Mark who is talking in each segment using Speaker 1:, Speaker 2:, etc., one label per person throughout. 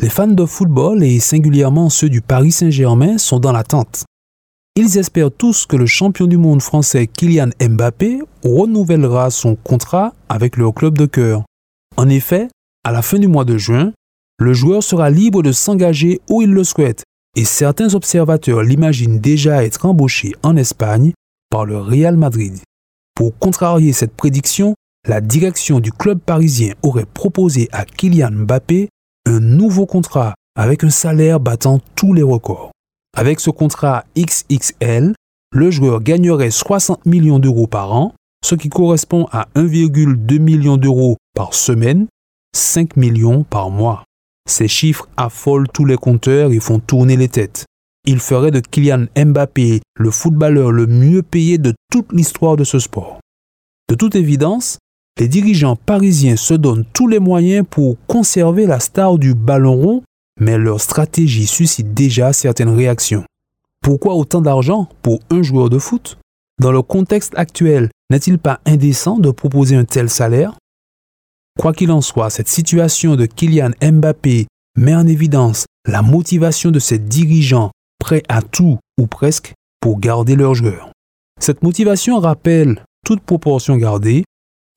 Speaker 1: Les fans de football et singulièrement ceux du Paris Saint-Germain sont dans l'attente. Ils espèrent tous que le champion du monde français Kylian Mbappé renouvellera son contrat avec leur club de cœur. En effet, à la fin du mois de juin, le joueur sera libre de s'engager où il le souhaite et certains observateurs l'imaginent déjà être embauché en Espagne par le Real Madrid. Pour contrarier cette prédiction, la direction du club parisien aurait proposé à Kylian Mbappé un nouveau contrat avec un salaire battant tous les records. Avec ce contrat XXL, le joueur gagnerait 60 millions d'euros par an, ce qui correspond à 1,2 million d'euros par semaine, 5 millions par mois. Ces chiffres affolent tous les compteurs et font tourner les têtes. Il ferait de Kylian Mbappé le footballeur le mieux payé de toute l'histoire de ce sport. De toute évidence, les dirigeants parisiens se donnent tous les moyens pour conserver la star du ballon rond, mais leur stratégie suscite déjà certaines réactions. Pourquoi autant d'argent pour un joueur de foot? Dans le contexte actuel, n'est-il pas indécent de proposer un tel salaire? Quoi qu'il en soit, cette situation de Kylian Mbappé met en évidence la motivation de ces dirigeants prêts à tout ou presque pour garder leurs joueurs. Cette motivation rappelle, toute proportion gardée,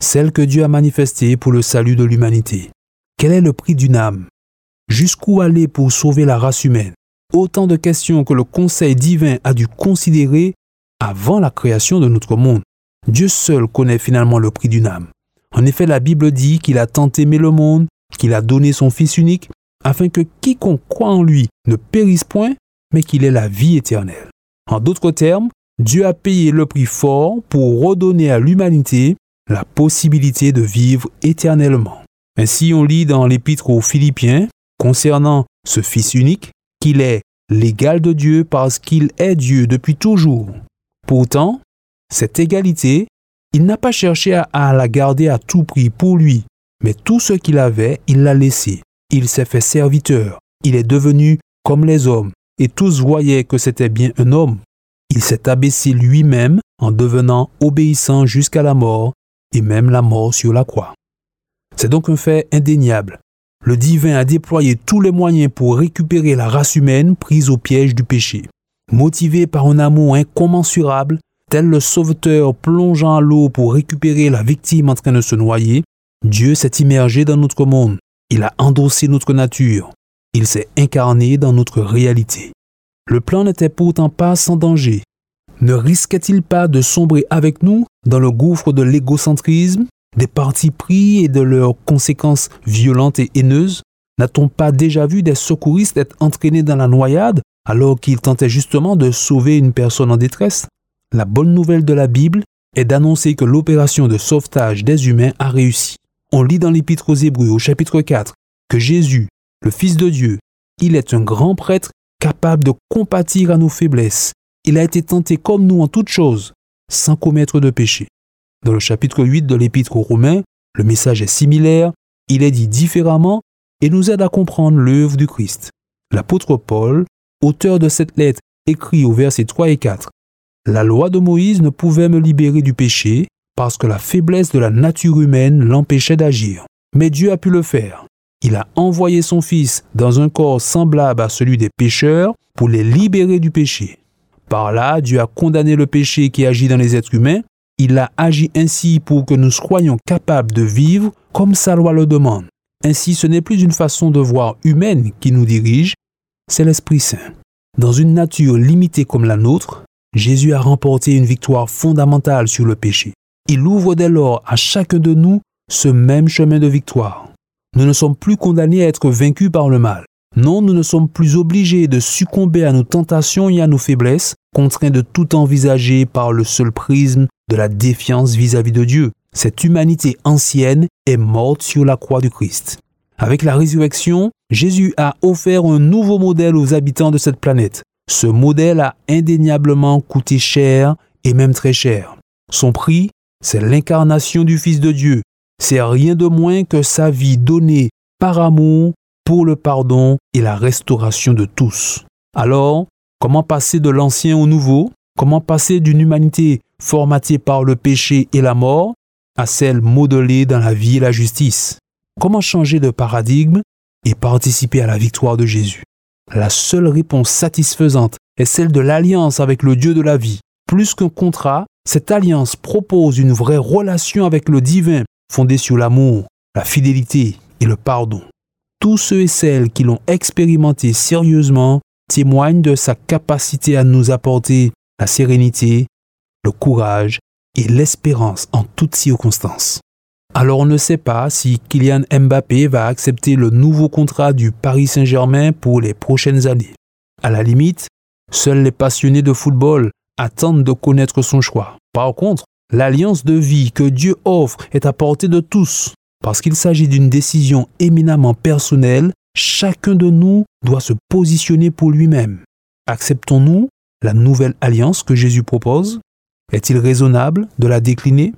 Speaker 1: celle que Dieu a manifestée pour le salut de l'humanité. Quel est le prix d'une âme? Jusqu'où aller pour sauver la race humaine? Autant de questions que le Conseil divin a dû considérer avant la création de notre monde. Dieu seul connaît finalement le prix d'une âme. En effet, la Bible dit qu'il a tant aimé le monde, qu'il a donné son Fils unique, afin que quiconque croit en lui ne périsse point, mais qu'il ait la vie éternelle. En d'autres termes, Dieu a payé le prix fort pour redonner à l'humanité la possibilité de vivre éternellement. Ainsi, on lit dans l'Épître aux Philippiens, concernant ce Fils unique, qu'il est l'égal de Dieu parce qu'il est Dieu depuis toujours. Pourtant, cette égalité, il n'a pas cherché à, la garder à tout prix pour lui, mais tout ce qu'il avait, il l'a laissé. Il s'est fait serviteur, il est devenu comme les hommes, et tous voyaient que c'était bien un homme. Il s'est abaissé lui-même en devenant obéissant jusqu'à la mort, et même la mort sur la croix. C'est donc un fait indéniable. Le divin a déployé tous les moyens pour récupérer la race humaine prise au piège du péché. Motivé par un amour incommensurable, tel le sauveteur plongeant à l'eau pour récupérer la victime en train de se noyer, Dieu s'est immergé dans notre monde. Il a endossé notre nature. Il s'est incarné dans notre réalité. Le plan n'était pourtant pas sans danger ne risquait-il pas de sombrer avec nous dans le gouffre de l'égocentrisme, des partis pris et de leurs conséquences violentes et haineuses? N'a-t-on pas déjà vu des secouristes être entraînés dans la noyade alors qu'ils tentaient justement de sauver une personne en détresse? La bonne nouvelle de la Bible est d'annoncer que l'opération de sauvetage des humains a réussi. On lit dans l'Épître aux Hébreux au chapitre 4 que Jésus, le Fils de Dieu, il est un grand prêtre capable de compatir à nos faiblesses il a été tenté comme nous en toutes choses, sans commettre de péché. Dans le chapitre 8 de l'Épître aux Romains, le message est similaire, il est dit différemment et nous aide à comprendre l'œuvre du Christ. L'apôtre Paul, auteur de cette lettre, écrit au verset 3 et 4. La loi de Moïse ne pouvait me libérer du péché parce que la faiblesse de la nature humaine l'empêchait d'agir. Mais Dieu a pu le faire. Il a envoyé son Fils dans un corps semblable à celui des pécheurs pour les libérer du péché. Par là, Dieu a condamné le péché qui agit dans les êtres humains. Il a agi ainsi pour que nous soyons capables de vivre comme sa loi le demande. Ainsi, ce n'est plus une façon de voir humaine qui nous dirige, c'est l'Esprit Saint. Dans une nature limitée comme la nôtre, Jésus a remporté une victoire fondamentale sur le péché. Il ouvre dès lors à chacun de nous ce même chemin de victoire. Nous ne sommes plus condamnés à être vaincus par le mal. Non, nous ne sommes plus obligés de succomber à nos tentations et à nos faiblesses, contraints de tout envisager par le seul prisme de la défiance vis-à-vis de Dieu. Cette humanité ancienne est morte sur la croix du Christ. Avec la résurrection, Jésus a offert un nouveau modèle aux habitants de cette planète. Ce modèle a indéniablement coûté cher et même très cher. Son prix, c'est l'incarnation du Fils de Dieu. C'est rien de moins que sa vie donnée par amour pour le pardon et la restauration de tous. Alors, comment passer de l'ancien au nouveau? Comment passer d'une humanité formatée par le péché et la mort à celle modelée dans la vie et la justice? Comment changer de paradigme et participer à la victoire de Jésus? La seule réponse satisfaisante est celle de l'alliance avec le Dieu de la vie. Plus qu'un contrat, cette alliance propose une vraie relation avec le divin fondée sur l'amour, la fidélité et le pardon. Tous ceux et celles qui l'ont expérimenté sérieusement témoignent de sa capacité à nous apporter la sérénité, le courage et l'espérance en toutes circonstances. Alors on ne sait pas si Kylian Mbappé va accepter le nouveau contrat du Paris Saint-Germain pour les prochaines années. À la limite, seuls les passionnés de football attendent de connaître son choix. Par contre, l'alliance de vie que Dieu offre est à portée de tous. Parce qu'il s'agit d'une décision éminemment personnelle, chacun de nous doit se positionner pour lui-même. Acceptons-nous la nouvelle alliance que Jésus propose? Est-il raisonnable de la décliner?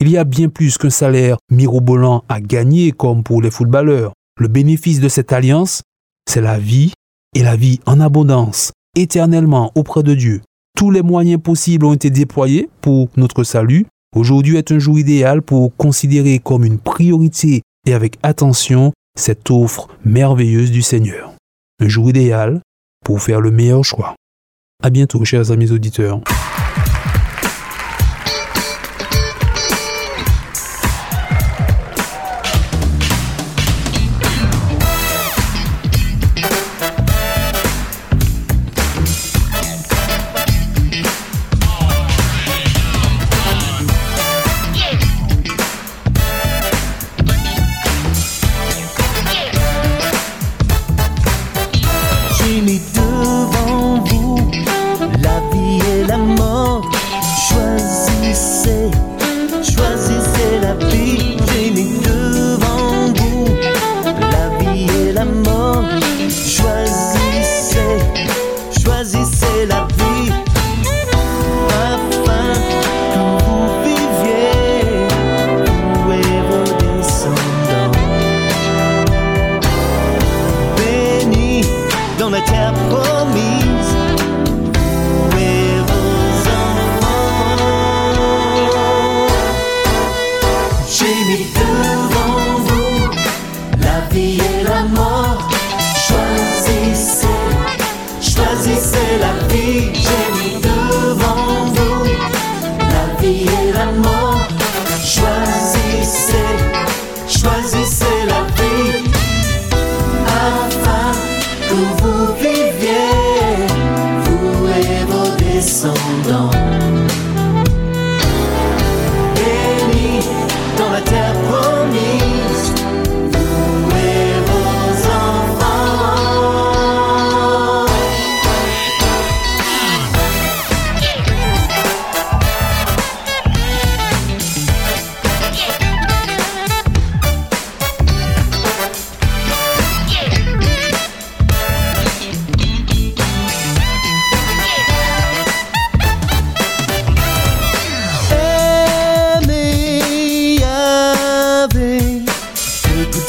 Speaker 1: Il y a bien plus qu'un salaire mirobolant à gagner comme pour les footballeurs. Le bénéfice de cette alliance, c'est la vie et la vie en abondance, éternellement auprès de Dieu. Tous les moyens possibles ont été déployés pour notre salut. Aujourd'hui est un jour idéal pour considérer comme une priorité et avec attention cette offre merveilleuse du Seigneur. Un jour idéal pour faire le meilleur choix. À bientôt, chers amis auditeurs.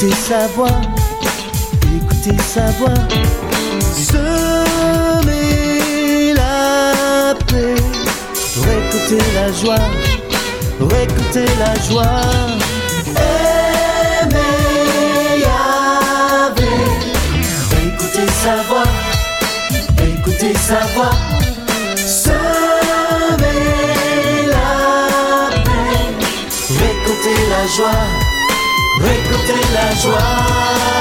Speaker 2: Sa voix, écouter sa voix, semer la paix, récolter la joie, récolter la joie. Écouter sa voix, écouter sa voix. Semer la paix, récolter la joie récolter la joie.